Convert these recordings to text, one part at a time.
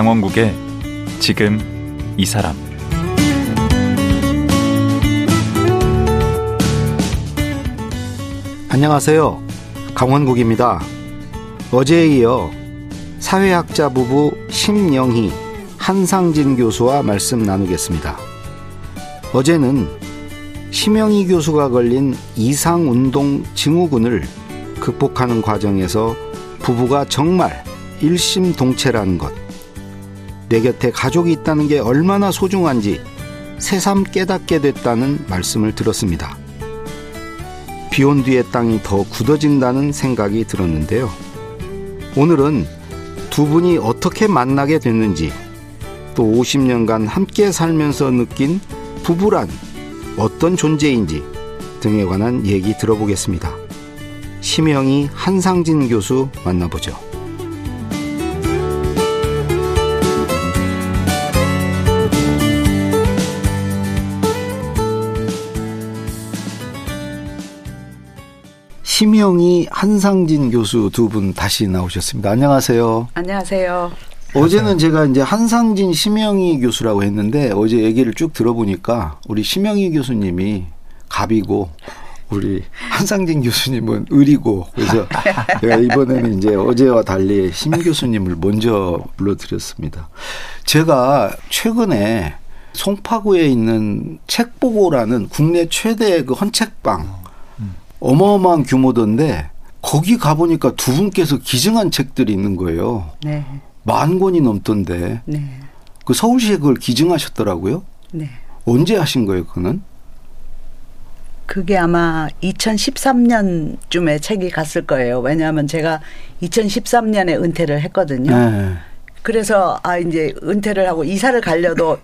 강원국의 지금 이 사람 안녕하세요. 강원국입니다. 어제에 이어 사회학자 부부 심영희, 한상진 교수와 말씀 나누겠습니다. 어제는 심영희 교수가 걸린 이상운동 증후군을 극복하는 과정에서 부부가 정말 일심동체라는 것, 내 곁에 가족이 있다는 게 얼마나 소중한지 새삼 깨닫게 됐다는 말씀을 들었습니다. 비온 뒤의 땅이 더 굳어진다는 생각이 들었는데요. 오늘은 두 분이 어떻게 만나게 됐는지 또 50년간 함께 살면서 느낀 부부란 어떤 존재인지 등에 관한 얘기 들어보겠습니다. 심영희 한상진 교수 만나보죠. 심영희 한상진 교수 두 분 다시 나오셨습니다. 안녕하세요. 안녕하세요. 어제는 제가 이제 한상진 심영희 교수라고 했는데 어제 얘기를 쭉 들어보니까 우리 심영희 교수님이 갑이고 우리 한상진 교수님은 을이고 그래서 제가 이번에는 이제 어제와 달리 심 교수님을 먼저 불러드렸습니다. 제가 최근에 송파구에 있는 책보고라는 국내 최대 그 헌책방 어마어마한 규모던데 거기 가보니까 두 분께서 기증한 책들이 있는 거예요. 네. 만 권이 넘던데 네. 그 서울시에 그걸 기증하셨더라고요. 네. 언제 하신 거예요, 그거는? 그게 아마 2013년쯤에 책이 갔을 거예요. 왜냐하면 제가 2013년에 은퇴를 했거든요. 네. 그래서 아 이제 은퇴를 하고 이사를 가려도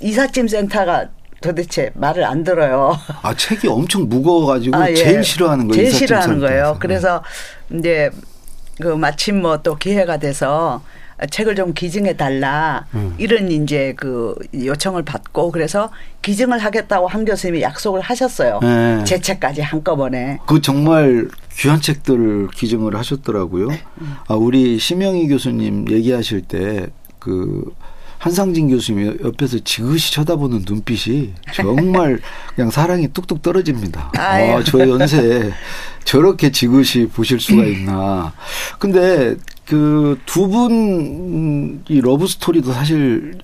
이삿짐 센터가 도대체 말을 안 들어요. 아 책이 엄청 무거워가지고 아, 예. 제일 싫어하는 거예요. 제일 싫어하는 거예요. 그래서 이제 그 마침 뭐 또 기회가 돼서 책을 좀 기증해 달라 음. 이런 이제 그 요청을 받고 그래서 기증을 하겠다고 한 교수님이 약속을 하셨어요. 네. 제 책까지 한꺼번에. 그 정말 귀한 책들을 기증을 하셨더라고요. 네. 아, 우리 심영희 교수님 얘기하실 때그 한상진 교수님이 옆에서 지그시 쳐다보는 눈빛이 정말 그냥 사랑이 뚝뚝 떨어집니다. 아유. 아, 저 연세에 저렇게 지그시 보실 수가 있나. 근데 그 두 분 이 러브 스토리도 사실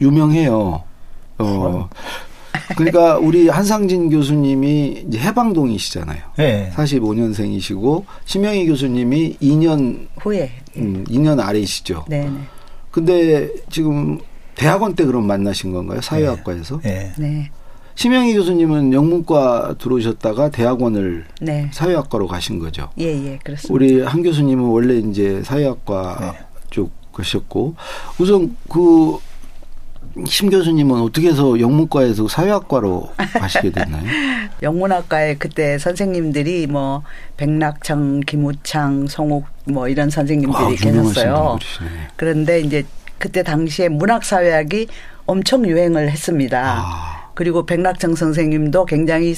유명해요. 어. 그러니까 우리 한상진 교수님이 이제 해방둥이시잖아요. 네. 45년생이시고 심영희 교수님이 2년 후에. 음, 2년 아래이시죠. 네네. 근데 지금 대학원 때 그럼 만나신 건가요? 사회학과에서? 네. 네. 심영희 교수님은 영문과 들어오셨다가 대학원을 네. 사회학과로 가신 거죠. 예, 예, 그렇습니다. 우리 한 교수님은 원래 이제 사회학과 네. 쪽 가셨고 우선 그 심 교수님은 어떻게 해서 영문과에서 사회학과로 가시게 됐나요? 영문학과에 그때 선생님들이 뭐 백낙창, 김우창, 송욱 뭐 이런 선생님들이 아, 계셨어요. 그런데 이제 그때 당시에 문학사회학이 엄청 유행을 했습니다. 아. 그리고 백낙정 선생님도 굉장히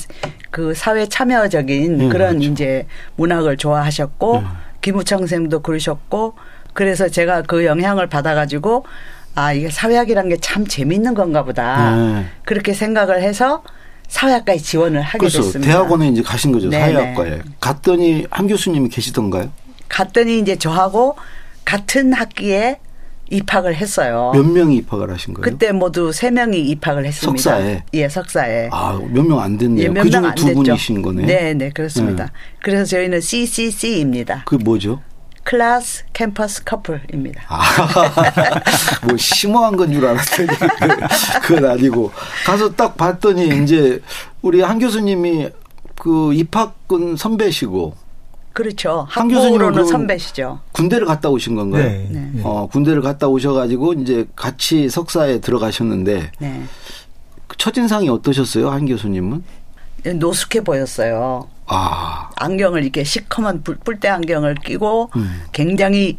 그 사회 참여적인 네, 그런 그렇죠. 이제 문학을 좋아하셨고 네. 김우창 선생님도 그러셨고 그래서 제가 그 영향을 받아가지고 아 이게 사회학이란 게 참 재밌는 건가 보다 네. 그렇게 생각을 해서 사회학과에 지원을 하게 그래서 됐습니다. 대학원에 이제 가신 거죠 네, 사회학과에 갔더니 한 교수님이 계시던가요? 갔더니 이제 저하고 같은 학기에 입학을 했어요. 몇 명이 입학을 하신 거예요? 그때 모두 세 명이 입학을 했습니다. 석사에? 예, 석사에. 아 몇 명 안 됐네요. 예, 몇그명안 됐죠. 분이신 거네요. 네, 네, 그렇습니다. 네. 그래서 저희는 CCC입니다. 그 뭐죠? 클래스 캠퍼스 커플입니다. 아, 뭐 심오한 건 줄 알았더니 그건 아니고 가서 딱 봤더니 이제 우리 한 교수님이 그 입학은 선배시고 그렇죠. 한 교수님은 선배시죠. 군대를 갔다 오신 건가요? 네. 네. 네. 어, 군대를 갔다 오셔가지고 이제 같이 석사에 들어가셨는데 네. 그 첫인상이 어떠셨어요, 한 교수님은? 노숙해 보였어요. 아, 안경을 이렇게 시커먼 뿔- 뿔대 안경을 끼고 음. 굉장히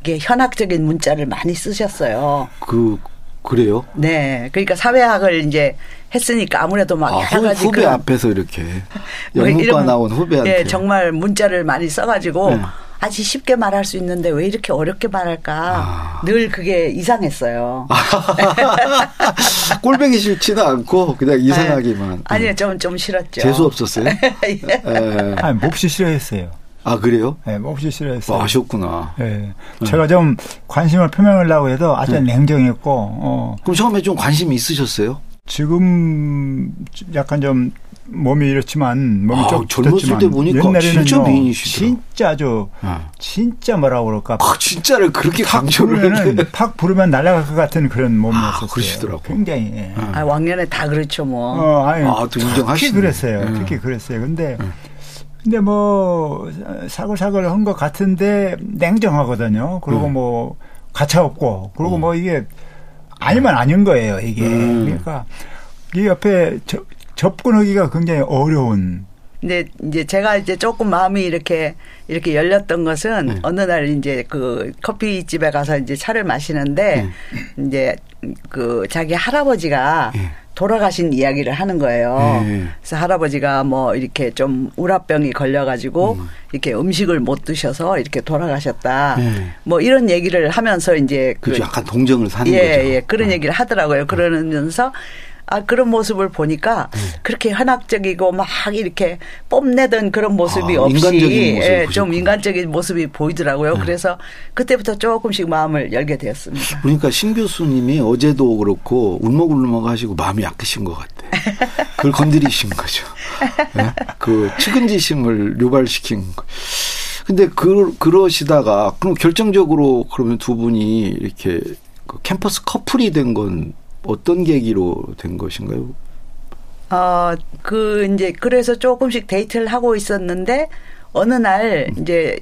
이게 현학적인 문자를 많이 쓰셨어요. 그 그래요? 네. 그러니까 사회학을 이제 했으니까 아무래도 막 아, 여러 후, 가지 후배 그런 앞에서 이렇게 뭐 영문과 나온 후배한테 예, 정말 문자를 많이 써가지고 네. 아주 쉽게 말할 수 있는데 왜 이렇게 어렵게 말할까 아. 늘 그게 이상했어요. 꼴뱅이 싫지는 않고 그냥 이상하기만. 아니요, 좀, 좀 싫었죠. 재수 없었어요? 예. 예. 아니, 몹시 싫어했어요. 아 그래요? 예, 몹시 싫어했어요. 뭐 아셨구나. 예. 제가 좀 관심을 표명하려고 해도 아주 네. 냉정했고, 어, 그럼 처음에 좀 관심이 있으셨어요? 지금 약간 좀 몸이 이렇지만 몸이 아, 좀 젊었을 때 보니까 옛날에는요, 진짜 미인이시더라. 진짜 아주 아. 진짜 뭐라 그럴까 아, 진짜를 그렇게 탁 강조를. 탁 부르면 날아갈 것 같은 그런 몸이었었어요. 그러시더라고. 굉장히. 예. 아, 왕년에 다 그렇죠, 뭐. 어, 아니, 아, 또 인정하시네. 특히 그랬어요. 음. 특히 그랬어요. 근데 근데 뭐 사글사글 한 것 같은데 냉정하거든요. 그리고 음. 뭐 가차 없고 그리고 뭐 이게 아니면 아닌 거예요. 이게 음. 그러니까 이 옆에 저- 접근하기가 굉장히 어려운. 근데 이제 제가 이제 조금 마음이 이렇게 이렇게 열렸던 것은 네. 어느 날 이제 그 커피 집에 가서 이제 차를 마시는데 이제 그 자기 할아버지가 네. 돌아가신 이야기를 하는 거예요. 네. 그래서 할아버지가 뭐 이렇게 좀 우라병이 걸려가지고 이렇게 음식을 못 드셔서 이렇게 돌아가셨다. 네. 뭐 이런 얘기를 하면서 이제 그 그죠. 약간 동정을 사는 예, 거죠. 예, 그런 어. 얘기를 하더라고요. 그러면서 아 그런 모습을 보니까 네. 그렇게 현학적이고 막 이렇게 뽐내던 그런 모습이 아, 없이 인간적인 모습을 예, 좀. 네. 인간적인 모습이 보이더라고요. 그래서 그때부터 조금씩 마음을 열게 되었습니다. 그러니까 신 교수님이 어제도 그렇고 울먹울먹 하시고 마음이 약하신 것 같아. 그걸 건드리신 거죠. 예? 그 측은지심을 유발시킨 거. 근데 그, 그러시다가 그럼 결정적으로 그러면 두 분이 이렇게 그 캠퍼스 커플이 된 건 어떤 계기로 된 것인가요? 어, 그, 이제, 그래서 조금씩 데이트를 하고 있었는데, 어느 날, 이제,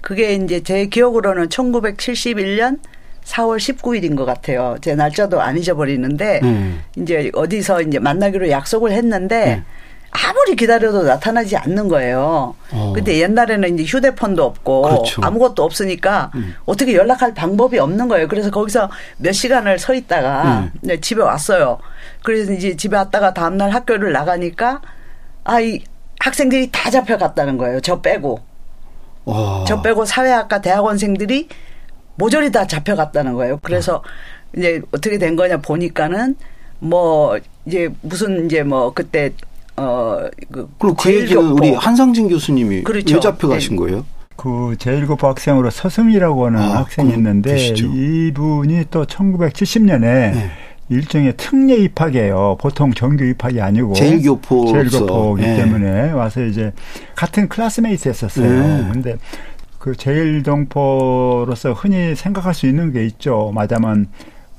그게 이제 제 기억으로는 1971년 4월 19일인 것 같아요. 제 날짜도 안 잊어버리는데, 음. 이제 어디서 이제 만나기로 약속을 했는데, 네. 아무리 기다려도 나타나지 않는 거예요. 어. 근데 옛날에는 이제 휴대폰도 없고 그렇죠. 아무것도 없으니까 음. 어떻게 연락할 방법이 없는 거예요. 그래서 거기서 몇 시간을 서 있다가 음. 네, 집에 왔어요. 그래서 이제 집에 왔다가 다음날 학교를 나가니까 아, 이 학생들이 다 잡혀갔다는 거예요. 저 빼고. 와. 저 빼고 사회학과 대학원생들이 모조리 다 잡혀갔다는 거예요. 그래서 이제 어떻게 된 거냐 보니까는 뭐 이제 무슨 이제 뭐 그때 어그 그럼 그 얘기는 우리 한상진 교수님이 그렇죠. 왜 잡혀가신 네. 거예요? 그 제1급 학생으로 서승이라고 하는 아, 학생이 있는데 계시죠. 이분이 또 1970년에 네. 일종의 특례 입학이에요. 보통 정규 입학이 아니고 제일교포로서. 제일교포이기 예. 때문에 와서 이제 같은 클래스메이트였었어요. 네. 근데 그 제일동포로서 흔히 생각할 수 있는 게 있죠. 말하자면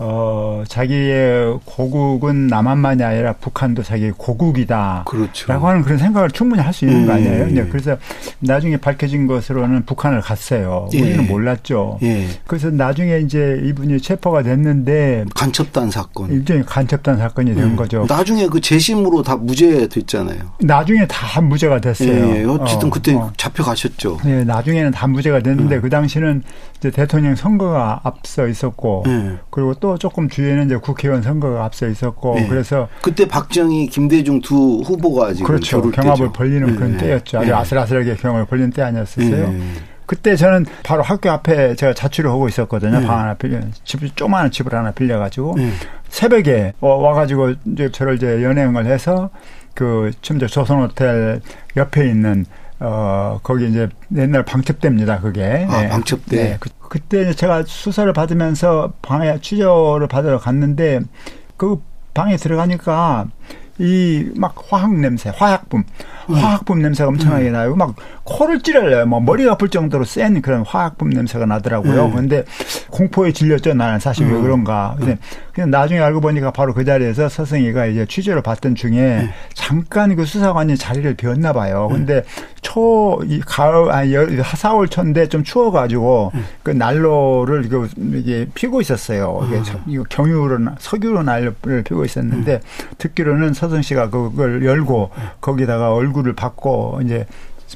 어 자기의 고국은 남한만이 아니라 북한도 자기의 고국이다. 그렇죠. 라고 하는 그런 생각을 충분히 할 수 있는 거 예, 아니에요. 예. 이제 그래서 나중에 밝혀진 것으로는 북한을 갔어요. 예. 우리는 몰랐죠. 예. 그래서 나중에 이제 이분이 체포가 됐는데 간첩단 사건. 일종의 간첩단 사건이 된 음. 거죠. 나중에 그 재심으로 다 무죄 됐잖아요. 나중에 다 무죄가 됐어요. 예, 어쨌든 어, 그때 어. 잡혀가셨죠. 네, 나중에는 다 무죄가 됐는데 음. 그 당시는 이제 대통령 선거가 앞서 있었고 예. 그리고 또 조금 뒤에는 이제 국회의원 선거가 앞서 있었고 예. 그래서 그때 박정희, 김대중 두 후보가 지금 그렇죠. 경합을 때죠. 벌리는 그런 예. 때였죠. 아주 예. 아슬아슬하게 경합을 벌리는 때 아니었었어요. 예. 그때 저는 바로 학교 앞에 제가 자취를 하고 있었거든요. 예. 방 하나 빌려, 집, 조그마한 집을 하나 빌려가지고 예. 새벽에 어, 와가지고 이제 저를 이제 연행을 해서 그 침대 조선호텔 옆에 있는 어 거기 이제 옛날 방첩대입니다. 그게 아, 방첩대. 그, 그때 이제 제가 수사를 받으면서 방에 취조를 받으러 갔는데 그 방에 들어가니까 이 막 화학 냄새, 화약품, 음. 화학품 냄새가 엄청나게 나요. 막 코를 찌르려요. 뭐 머리가 아플 정도로 센 그런 화학품 냄새가 나더라고요. 음. 근데 공포에 질렸죠. 나는 사실 왜 음. 그런가. 근데 그냥 나중에 알고 보니까 바로 그 자리에서 서승이가 이제 취재를 받던 중에 음. 잠깐 그 수사관이 자리를 비웠나 봐요. 근데 초, 이 가을, 아니, 여- 4월 초인데 좀 추워가지고 그 난로를 그 이게 피고 있었어요. 이게 저- 이거 경유로, 나- 석유로 난로를 피고 있었는데 듣기로는 서승 씨가 그걸 열고 거기다가 얼굴을 받고 이제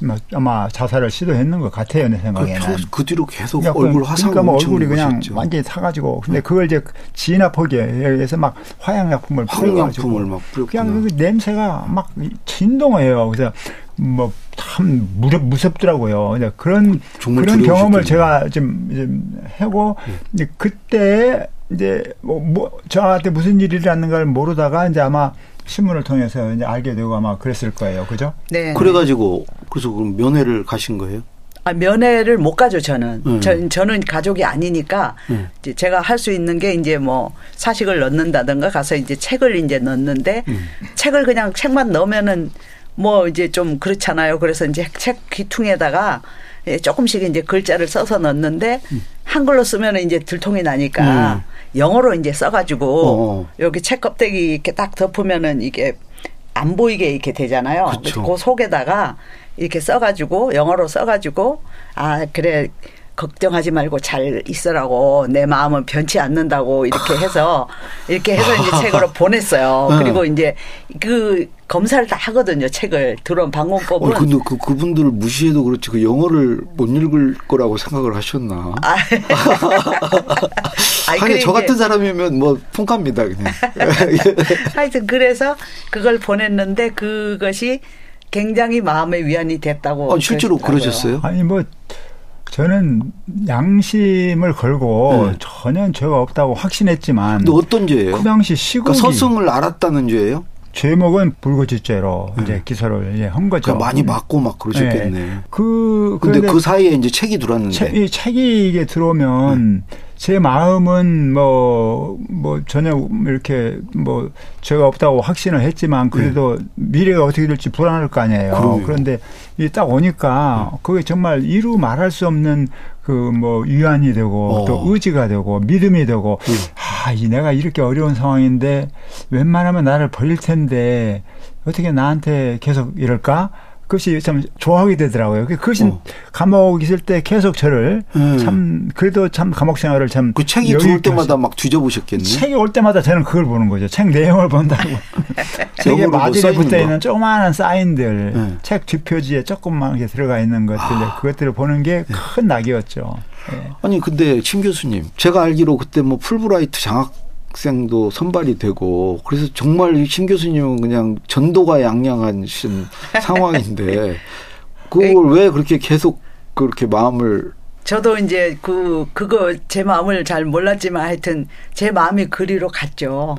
뭐 아마 자살을 시도했는 것 같아요. 내 그, 생각에는. 평- 그 뒤로 계속 그러니까 얼굴 화상 그러니까 뭐 얼굴이 그냥. 네. 완전히 타가지고 근데 그걸 이제 진압하기 위해서 막 화양약품을 뿌려가지고 화학약품을 막 뿌렸구나. 그냥 그 냄새가 막 진동해요. 그래서 뭐참 무섭더라고요. 이제 그런 그런 경험을. 제가 좀, 좀 하고 이제 그때 이제 뭐, 뭐 저한테 무슨 일이 일어나는 걸 모르다가 이제 아마 신문을 통해서 이제 알게 되고 아마 그랬을 거예요. 그죠? 네. 그래가지고 그래서 그럼 면회를 가신 거예요? 아, 면회를 못 가죠, 저는. 음. 저, 저는 가족이 아니니까 음. 이제 제가 할 수 있는 게 이제 뭐 사식을 넣는다든가 가서 이제 책을 이제 넣는데 음. 책을 그냥 책만 넣으면은 뭐 이제 좀 그렇잖아요. 그래서 이제 책 귀퉁에다가 예, 조금씩 이제 글자를 써서 넣는데 한글로 쓰면은 이제 들통이 나니까 영어로 이제 써가지고 어. 여기 책 껍데기 이렇게 딱 덮으면은 이게 안 보이게 이렇게 되잖아요. 그쵸. 그 속에다가 이렇게 써가지고 영어로 써가지고 아 그래 걱정하지 말고 잘 있으라고 내 마음은 변치 않는다고 이렇게 해서 이렇게 해서 이제 책으로 보냈어요. 네. 그리고 이제 그 검사를 다 하거든요. 책을 들어온 방공법은. 어, 근데 그 그분들을 무시해도 그렇지 그 영어를 못 읽을 거라고 생각을 하셨나? 아, 아니, 그래 저 같은 사람이면 뭐 풍갑니다 그냥. 하여튼 그래서 그걸 보냈는데 그것이 굉장히 마음의 위안이 됐다고. 아, 실제로 그러시더라고요. 그러셨어요? 아니 뭐 저는 양심을 걸고 네. 전혀 죄가 없다고 확신했지만 근데 어떤 죄예요? 그 당시 시국이 그러니까 서승을 알았다는 죄예요? 제목은 불거짓죄로 네. 이제 기소를 이제 한 거죠. 그러니까 많이 맞고 막 그러셨겠네. 네. 그 근데 그 사이에 이제 책이 들어왔는데. 책, 이 책이 이게 들어오면 제 마음은 뭐, 뭐 전혀 이렇게 뭐 죄가 없다고 확신을 했지만 그래도 미래가 어떻게 될지 불안할 거 아니에요. 그럼요. 그런데 이 딱 오니까 그게 정말 이루 말할 수 없는 그뭐 위안이 되고 어. 또 의지가 되고 믿음이 되고 음. 아, 이 내가 이렇게 어려운 상황인데 웬만하면 나를 버릴 텐데 어떻게 나한테 계속 이럴까? 그것이 참 좋아하게 되더라고요. 그것이 어. 감옥 있을 때 계속 저를 음. 참 그래도 참 감옥 생활을 참 그 책이 있게 때마다 막 뒤져보셨겠네. 책이 올 때마다 저는 그걸 보는 거죠. 책 내용을 본다고. 마진에 써있는 붙어 거. 있는 조그마한 사인들, 네. 책 뒷표지에 조금만 들어가 있는 것들, 아. 그것들을 보는 게큰 낙이었죠. 예. 아니 근데 심 교수님, 제가 알기로 그때 뭐 풀브라이트 장학 생도 선발이 되고 그래서 정말 이심 교수님은 그냥 전도가 양양하신 상황인데 그걸 왜 그렇게 계속 그렇게 마음을 저도 이제 그 그거 제 마음을 잘 몰랐지만 하여튼 제 마음이 그리로 갔죠.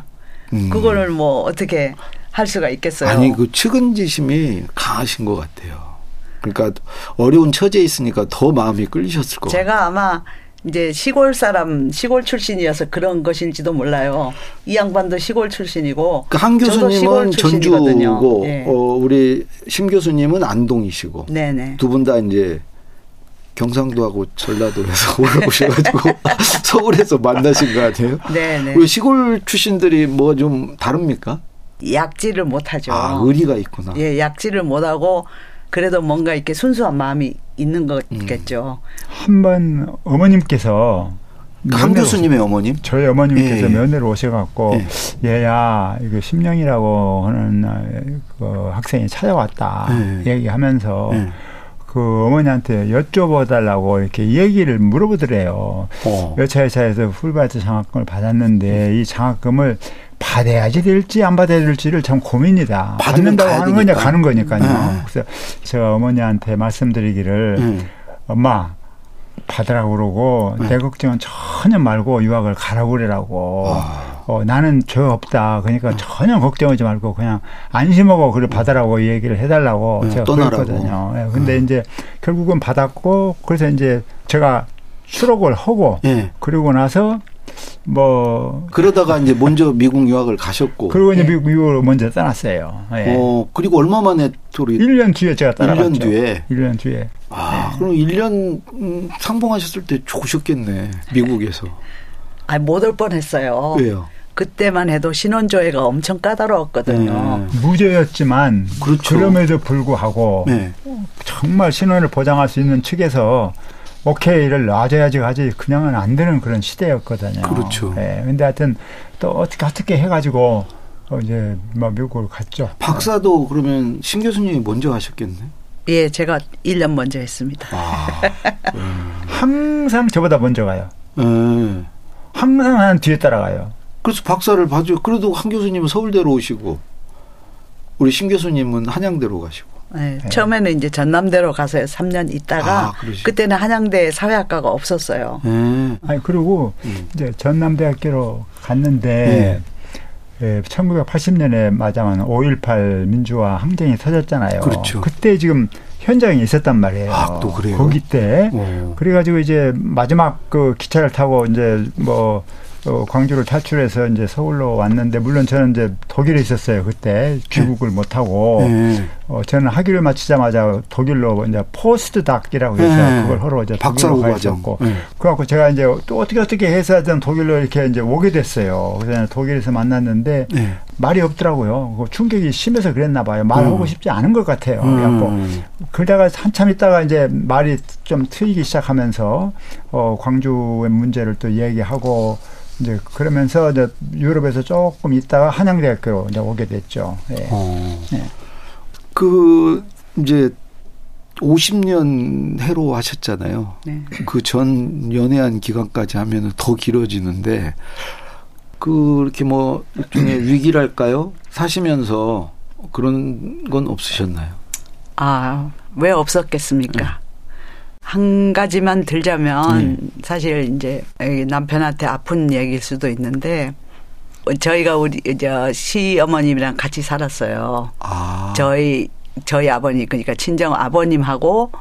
음. 그거를 뭐 어떻게 할 수가 있겠어요. 아니 그 측은지심이 강하신 것 같아요. 그러니까 어려운 처지에 있으니까 더 마음이 끌리셨을 것 같아요. 제가 아마 이제 시골 사람 시골 출신이어서 그런 것인지도 몰라요. 이 양반도 시골 출신이고 그한 교수님은. 전주고 예. 어, 우리 심 교수님은 안동이시고 네네. 두분 다 이제 경상도하고 전라도에서 올라오셔가지고 서울에서 만나신 거 아니에요? 네네. 우리 시골 출신들이 뭐 좀 다릅니까? 약지를 못하죠. 아 의리가 있구나. 예, 약지를 못하고 그래도 뭔가 이렇게 순수한 마음이 있는 음. 거겠죠. 한 번 어머님께서 그한 면회로 교수님의 어머님. 저희 어머님께서 예. 면회로 오셔갖고 얘야 이거 심령이라고 하는 어, 그 학생이 찾아왔다 예. 얘기하면서 예. 그 어머니한테 여쭤봐달라고 이렇게 얘기를 물어보더래요. 어. 여차여차해서 풀바이트 장학금을 받았는데 이 장학금을 받아야지 될지 안 받아야 될지를 참 고민이다. 받는다고 하는 거냐 되니까. 가는 거니까요. 네. 그래서 제가 어머니한테 말씀드리기를 음. 엄마 받으라고 그러고 네. 내 걱정은 전혀 말고 유학을 가라고 그래라고 아. 어, 나는 죄 없다 그러니까 전혀 걱정하지 말고 그냥 안심하고 그래 받으라고 얘기를 해달라고 네, 제가 떠나라고. 그랬거든요 예, 근데 이제 결국은 받았고 그래서 이제 제가 수록을 하고 예. 그러고 나서 뭐 그러다가 이제 먼저 미국 유학을 가셨고. 그리고 이제 예. 미국, 미국으로 먼저 떠났어요 예. 어 그리고 얼마 만에 둘이 1년 뒤에 제가 따라갔죠 1년 뒤에? 1년 뒤에 아 그럼 1년 음, 상봉하셨을 때 좋으셨겠네 미국에서. 아, 못 올 뻔했어요. 왜요? 그때만 해도 신원조회가 엄청 까다로웠거든요. 음. 무죄였지만 그렇죠. 그럼에도 불구하고 네. 정말 신원을 보장할 수 있는 측에서 오케이를 놔줘야지 가지 그냥은 안 되는 그런 시대였거든요. 그렇죠. 예. 근데 하여튼 또 어떻게 어떻게 해가지고 어 이제 막 미국을 갔죠. 박사도 그러면 심 교수님이 먼저 하셨겠네. 예, 제가 1년 먼저 했습니다. 아. 항상 저보다 먼저 가요. 예. 항상 한 뒤에 따라가요. 그래서 박사를 봐줘. 그래도 한 교수님은 서울대로 오시고 우리 심 교수님은 한양대로 가시고. 네, 처음에는 이제 전남대로 가서 3년 있다가 아, 그때는 한양대 사회학과가 없었어요. 예. 아니 그리고 음. 이제 전남대학교로 갔는데 예, 1980년에 맞아만 5.18 민주화 항쟁이 터졌잖아요. 그렇죠. 그때 지금 현장에 있었단 말이에요. 아, 또 그래요? 거기 때. 오. 그래가지고 이제 마지막 그 기차를 타고 이제 뭐 어, 광주를 탈출해서 이제 서울로 왔는데 물론 저는 이제 독일에 있었어요 그때 귀국을 못 하고 예. 어, 저는 학위를 마치자마자 독일로 이제 포스트 닥이라고 해서 네. 그걸 하러 이제 독일로 가. 있었고 네. 그래갖고 제가 이제 또 어떻게 어떻게 해서 하여튼 독일로 이렇게 이제 오게 됐어요. 그래서 독일에서 만났는데 네. 말이 없더라고요. 그 충격이 심해서 그랬나 봐요. 말하고 음. 싶지 않은 것 같아요. 그래갖고 음. 그러다가 한참 있다가 이제 말이 좀 트이기 시작하면서 어 광주의 문제를 또 얘기하고 이제 그러면서 이제 유럽에서 조금 있다가 한양대학교로 이제 오게 됐죠. 예. 어. 네. 그 이제 50년 해로 하셨잖아요. 네. 그전 연애한 기간까지 하면은 더 길어지는데 그렇게 뭐 일종의 위기랄까요? 사시면서 그런 건 없으셨나요? 아, 왜 없었겠습니까? 한 가지만 들자면 사실 이제 이 남편한테 아픈 얘기일 수도 있는데 저희가 우리 저 시어머님이랑 같이 살았어요. 아. 저희 저희 아버님 그러니까 친정 아버님하고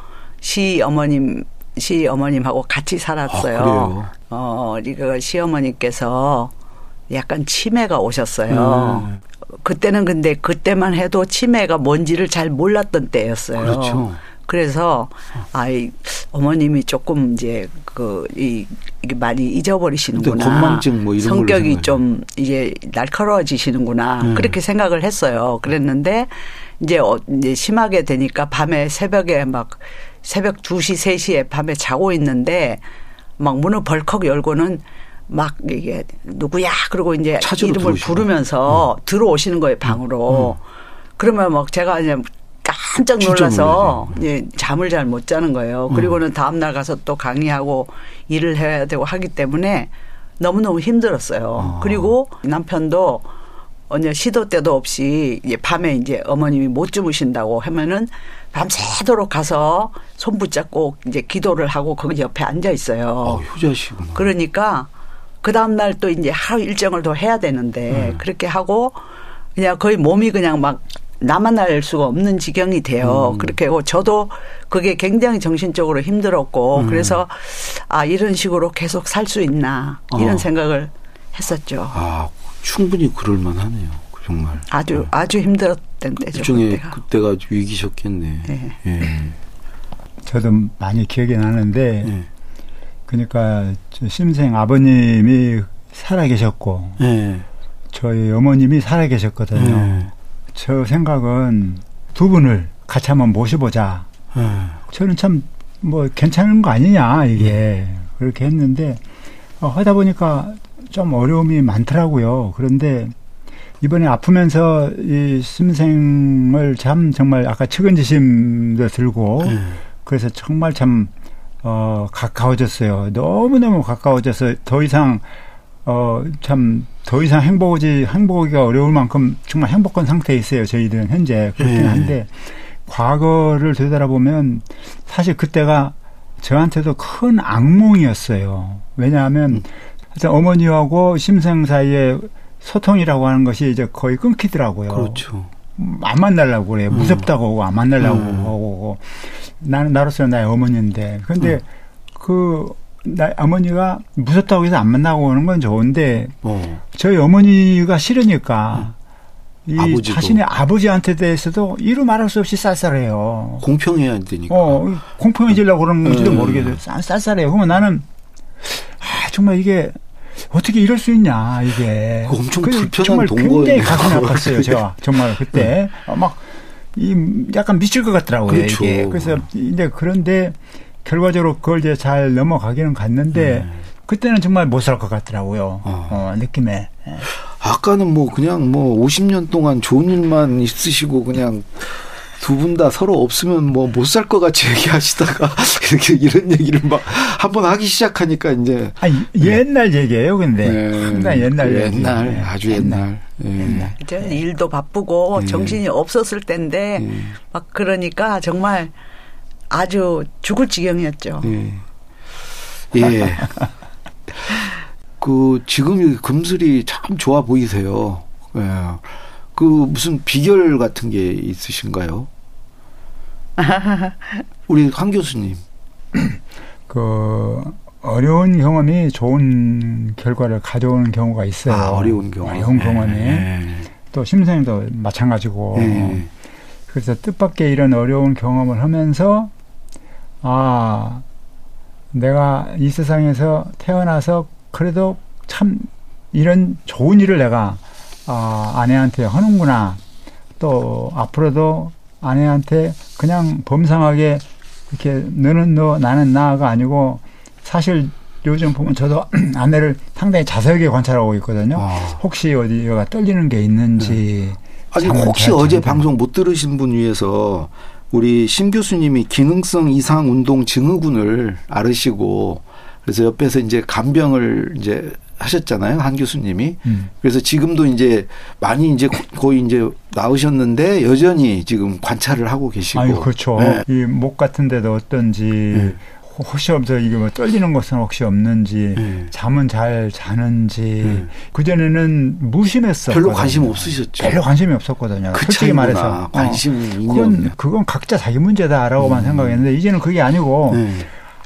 시어머님 시어머님하고 같이 살았어요. 아? 어, 이거 시어머니께서 약간 치매가 오셨어요. 음. 그때는 근데 그때만 해도 치매가 뭔지를 잘 몰랐던 때였어요. 그렇죠. 그래서 아이 어머님이 조금 이제 그이 이게 많이 잊어버리시는구나. 건망증 뭐 이런 성격이. 좀 이제 날카로워지시는구나. 음. 그렇게 생각을 했어요. 그랬는데 이제 어, 이제 심하게 되니까 밤에 새벽에 막 새벽 2시 3시에 밤에 자고 있는데 막 문을 벌컥 열고는 막 이게 누구야 그러고 이제 이름을 들어오시고. 음. 부르면서 들어오시는 거예요 방으로. 그러면 막 제가 이제 깜짝 놀라서. 예, 잠을 잘 못 자는 거예요. 그리고는 다음 날 가서 또 강의하고 일을 해야 되고 하기 때문에 너무너무 힘들었어요. 아. 그리고 남편도 언제 시도 때도 없이 이제 밤에 이제 어머님이 못 주무신다고 하면은 밤새도록 가서 손 붙잡고 이제 기도를 하고 거기 옆에 앉아 있어요. 어, 효자시구나. 그러니까 그 다음 날 또 이제 하루 일정을 더 해야 되는데 음. 그렇게 하고 그냥 거의 몸이 그냥 막 남아날 수가 없는 지경이 돼요. 음. 그렇게 하고 저도 그게 굉장히 정신적으로 힘들었고 음. 그래서 아 이런 식으로 계속 살 수 있나 이런 어. 생각을 했었죠. 아, 충분히 그럴 만하네요. 정말. 아주 아주 힘들었던 때죠. 일종의 그때가. 그때가 위기셨겠네. 네. 예. 저도 많이 기억이 나는데 예. 그러니까 저 심생 아버님이 살아계셨고 예. 저희 어머님이 살아계셨거든요. 예. 저 생각은 두 분을 같이 한번 모셔보자. 예. 저는 참 뭐 괜찮은 거 아니냐 이게 그렇게 했는데 어, 하다 보니까 좀 어려움이 많더라고요. 그런데 이번에 아프면서 이 심생을 참 정말 아까 측은지심도 들고 예. 그래서 정말 참 어, 가까워졌어요. 너무너무 가까워져서 더 이상 어, 참 더 이상 행복하지 행복하기가 어려울 만큼 정말 행복한 상태에 있어요. 저희들은 현재 그렇긴 예. 한데 과거를 되돌아보면 사실 그때가 저한테도 큰 악몽이었어요. 왜냐하면 하여튼 어머니하고 심생 사이에 소통이라고 하는 것이 이제 거의 끊기더라고요. 그렇죠. 음, 안 만나려고 그래요. 음. 무섭다고 하고 안 만나려고 음. 하고 나는 나로서는 나의 어머니인데 근데 음. 그 나 어머니가 무섭다고 해서 안 만나고 오는 건 좋은데 어. 저희 어머니가 싫으니까 이 음. 아버지도. 자신의 아버지한테 대해서도 이루 말할 수 없이 쌀쌀해요. 공평해야 되니까. 어 공평해지려고 그러는 건지도 음. 모르겠어요. 쌀- 쌀쌀해요. 그러면 나는 아 정말 이게 어떻게 이럴 수 있냐 이게 그거 엄청 그 불편한 동거예요. 굉장히 가슴이 아팠어요 제가 정말 그때 어, 막이 약간 미칠 것 같더라고요 그렇죠. 이게 그래서 이제 그런데 결과적으로 그걸 이제 잘 넘어가기는 갔는데 음. 그때는 정말 못 살 것 같더라고요 어. 어, 느낌에 예. 아까는 뭐 그냥 뭐 50년 동안 좋은 일만 있으시고 그냥 두 분 다 서로 없으면 뭐 못 살 것 같이 얘기하시다가 이렇게 이런 얘기를 막 한번 하기 시작하니까 이제 아 옛날 얘기예요, 근데 네. 상당히 옛날 그 얘기. 옛날 네. 아주 옛날. 예. 저는 일도 바쁘고 네. 정신이 없었을 때인데 네. 막 그러니까 정말 아주 죽을 지경이었죠. 예. 예. 그 지금 이 금슬이 참 좋아 보이세요. 예. 그 무슨 비결 같은 게 있으신가요? 우리 한 교수님. 그 어려운 경험이 좋은 결과를 가져오는 경우가 있어요. 아, 어려운 경험. 어려운 경험이 예. 또 심생도 마찬가지고. 예. 그래서 뜻밖의 이런 어려운 경험을 하면서 아 내가 이 세상에서 태어나서 그래도 참 이런 좋은 일을 내가 아, 아내한테 하는구나. 또 앞으로도 아내한테 그냥 범상하게 이렇게 너는 너 나는 나가 아니고 사실 요즘 보면 저도 아내를 상당히 자세하게 관찰하고 있거든요. 아. 혹시 어디가 떨리는 게 있는지. 아니 잠을 혹시 잘 어제. 방송 못 들으신 분 위해서 우리 심 교수님이 기능성 이상 운동 증후군을 앓으시고 그래서 옆에서 이제 간병을 이제 하셨잖아요 한 교수님이 음. 그래서 지금도 이제 많이 이제 거- 거의 이제 나으셨는데 여전히 지금 관찰을 하고 계시고 아유, 그렇죠. 네. 이목 같은 데도 어떤지, 네. 혹시 없어, 이게 뭐 떨리는 것은 혹시 없는지, 네. 잠은 잘 자는지, 네. 그전에는 무심했어. 별로 관심 없으셨죠. 별로 관심이 없었거든요. 그 솔직히 차이구나. 말해서. 관심이 어, 그건. 그건 각자 자기 문제다라고만 생각했는데, 이제는 그게 아니고, 네.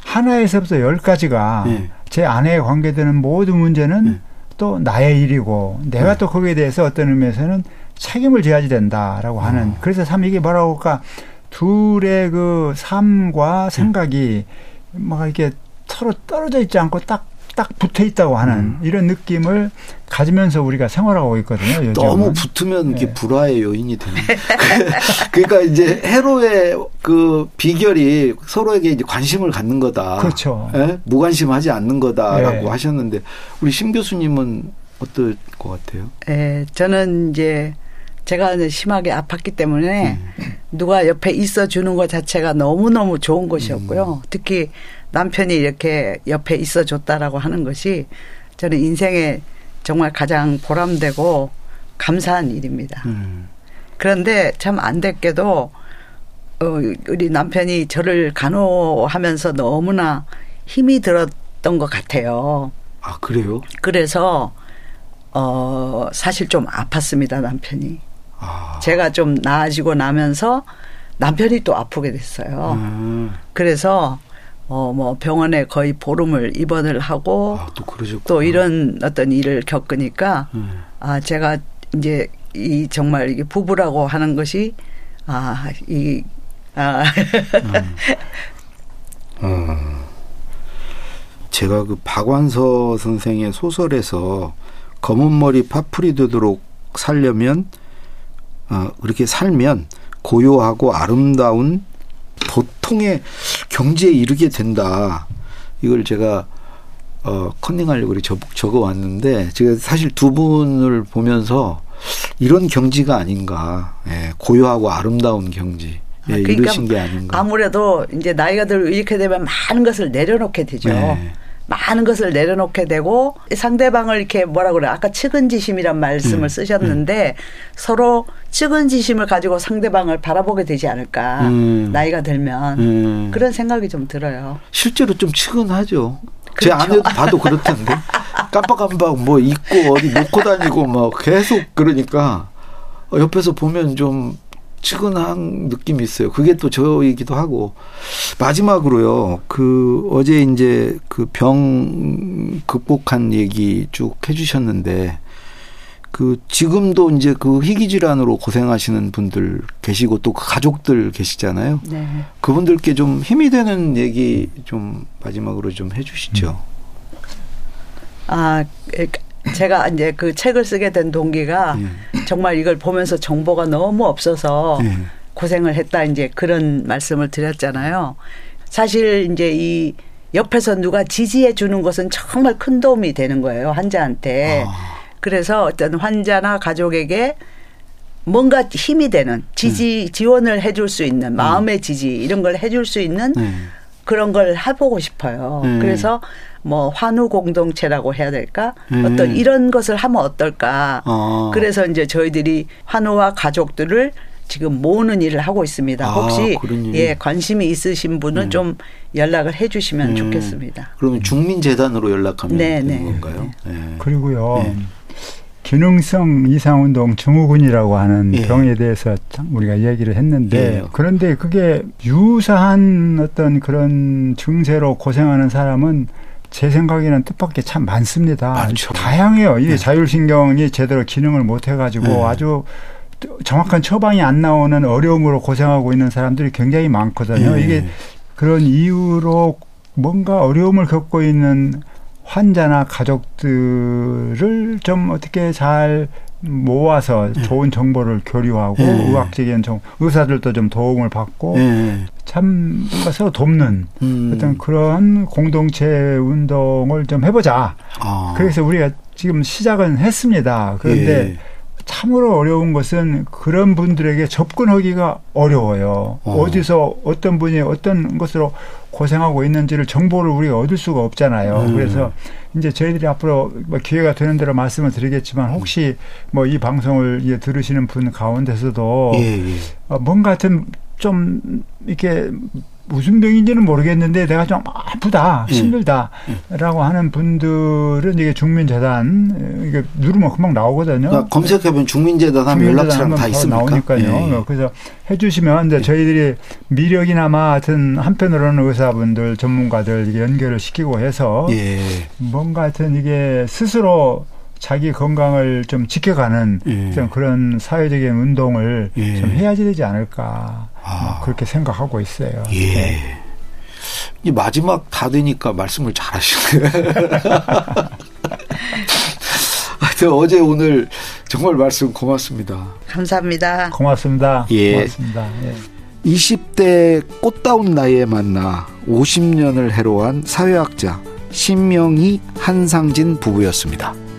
하나에서부터 열 가지가 네. 제 아내에 관계되는 모든 문제는 네. 또 나의 일이고 내가 네. 또 거기에 대해서 어떤 의미에서는 책임을 져야지 된다라고 하는 어. 그래서 참 이게 뭐라고 할까 둘의 그 삶과 생각이 막 이렇게 서로 떨어져 있지 않고 딱 딱 붙어 있다고 하는 음. 이런 느낌을 가지면서 우리가 생활하고 있거든요. 요즘은. 너무 붙으면 이게 네. 불화의 요인이 되는. 그러니까 이제 해로의 그 비결이 서로에게 이제 관심을 갖는 거다. 그렇죠. 예? 무관심하지 않는 거다라고 네. 하셨는데 우리 심 교수님은 어떨 것 같아요? 예, 저는 이제 제가 이제 심하게 아팠기 때문에 음. 누가 옆에 있어 주는 것 자체가 너무너무 좋은 것이었고요. 음. 특히 남편이 이렇게 옆에 있어 줬다라고 하는 것이 저는 인생에 정말 가장 보람되고 감사한 일입니다. 음. 그런데 참 안 됐게도 어, 우리 남편이 저를 간호하면서 너무나 힘이 들었던 것 같아요. 아 그래요? 그래서 어 사실 좀 아팠습니다 남편이. 아. 제가 좀 나아지고 나면서 남편이 또 아프게 됐어요. 음. 그래서 어 뭐 병원에 거의 보름을 입원을 하고 아, 또. 또 이런 어떤 일을 겪으니까 음. 아 제가 이제 이 정말 이게 부부라고 하는 것이 아이 아, 어. 제가 그 박완서 선생의 소설에서 검은 머리 파풀이 되도록 살려면 어, 그렇게 살면 고요하고 아름다운 보통의 경지에 이르게 된다. 이걸 제가 어, 컨닝하려고 이렇게 적- 적어왔는데 제가 사실 두 분을 보면서 이런 경지가 아닌가. 예, 고요하고 아름다운 경지. 예, 아, 그러니까 이르신 게 아닌가. 아무래도 이제 나이가 들고 이렇게 되면 많은 것을 내려놓게 되죠. 네. 많은 것을 내려놓게 되고 상대방을 이렇게 뭐라 그래 아까 측은지심이란 말씀을 음, 쓰셨는데 서로 측은지심을 가지고 상대방을 바라보게 되지 않을까 음. 나이가 들면 음. 그런 생각이 좀 들어요. 실제로 좀 측은하죠. 제 그렇죠. 아내도 봐도 그렇던데 깜빡깜빡 뭐 입고 어디 놓고 다니고 막 계속 그러니까 어, 옆에서 보면 좀 측은한 느낌이 있어요. 그게 또 저이기도 하고 마지막으로요. 그 어제 이제 그 병 극복한 얘기 쭉 해주셨는데 그 지금도 이제 그 희귀 질환으로 고생하시는 분들 계시고 또 그 가족들 계시잖아요. 네. 그분들께 좀 힘이 되는 얘기 좀 마지막으로 좀 해주시죠. 아 그러니까 제가 이제 그 책을 쓰게 된 동기가 예. 정말 이걸 보면서 정보가 너무 없어서 예. 고생을 했다 이제 그런 말씀을 드렸잖아요. 사실 이제 이 옆에서 누가 지지해 주는 것은 정말 큰 도움이 되는 거예요 환자한테. 아. 그래서 어떤 환자나 가족에게 뭔가 힘이 되는 지지 지원을 해줄 수 있는 마음의 지지 이런 걸 해줄 수 있는 네. 그런 걸 해보고 싶어요. 음. 그래서 뭐 환우 공동체라고 해야 될까? 음. 어떤 이런 것을 하면 어떨까? 아. 그래서 이제 저희들이 환우와 가족들을 지금 모으는 일을 하고 있습니다. 아, 혹시 일. 예 관심이 있으신 분은 좀 연락을 해주시면 음. 좋겠습니다. 그러면 중민재단으로 연락하면 네, 되는 네. 건가요? 네. 그리고요. 네. 기능성 이상 운동 증후군이라고 하는 예. 병에 대해서 참 우리가 얘기를 했는데 예. 그런데 그게 유사한 어떤 그런 증세로 고생하는 사람은 제 생각에는 뜻밖의 참 많습니다. 많죠. 다양해요. 이게 네. 자율신경이 제대로 기능을 못 해가지고 네. 아주 정확한 처방이 안 나오는 어려움으로 고생하고 있는 사람들이 굉장히 많거든요. 예. 이게 그런 이유로 뭔가 어려움을 겪고 있는 환자나 가족들을 좀 어떻게 잘 모아서 좋은 정보를 교류하고 예. 의학적인 정, 의사들도 좀 도움을 받고 네. 참 서로 돕는 음. 어떤 그런 공동체 운동을 좀 해보자. 아. 그래서 우리가 지금 시작은 했습니다. 그런데 예. 참으로 어려운 것은 그런 분들에게 접근하기가 어려워요. 어. 어. 디서 어떤 분이 어떤 것으로 고생하고 있는지를 정보를 우리가 얻을 수가 없잖아요. 음. 그래서 이제 저희들이 앞으로 뭐 기회가 되는 대로 말씀을 드리겠지만 혹시 뭐 이 방송을 이제 들으시는 분 가운데서도 예, 예. 어, 뭔가 좀, 좀, 이렇게, 무슨 병인지는 모르겠는데 내가 좀 아프다, 예. 힘들다라고 하는 분들은 이게 중민재단, 이게 누르면 금방 나오거든요. 그러니까 검색해보면 중민재단 하면 연락처랑 다 있습니까? 나오니까요. 예, 예. 그래서 해주시면 이제 저희들이 미력이나마 하여튼 한편으로는 의사분들, 전문가들 연결을 시키고 해서 예. 뭔가 하여튼 이게 스스로 자기 건강을 좀 지켜가는 예. 좀 그런 사회적인 운동을 예. 좀 해야지 되지 않을까 아. 뭐 그렇게 생각하고 있어요. 예. 네. 이 마지막 다 되니까 말씀을 잘 하시네요. 하여튼 어제 오늘 정말 말씀 고맙습니다. 감사합니다. 고맙습니다. 예. 고맙습니다. 예. 20대 꽃다운 나이에 만나 50년을 해로한 사회학자 신명희 한상진 부부였습니다.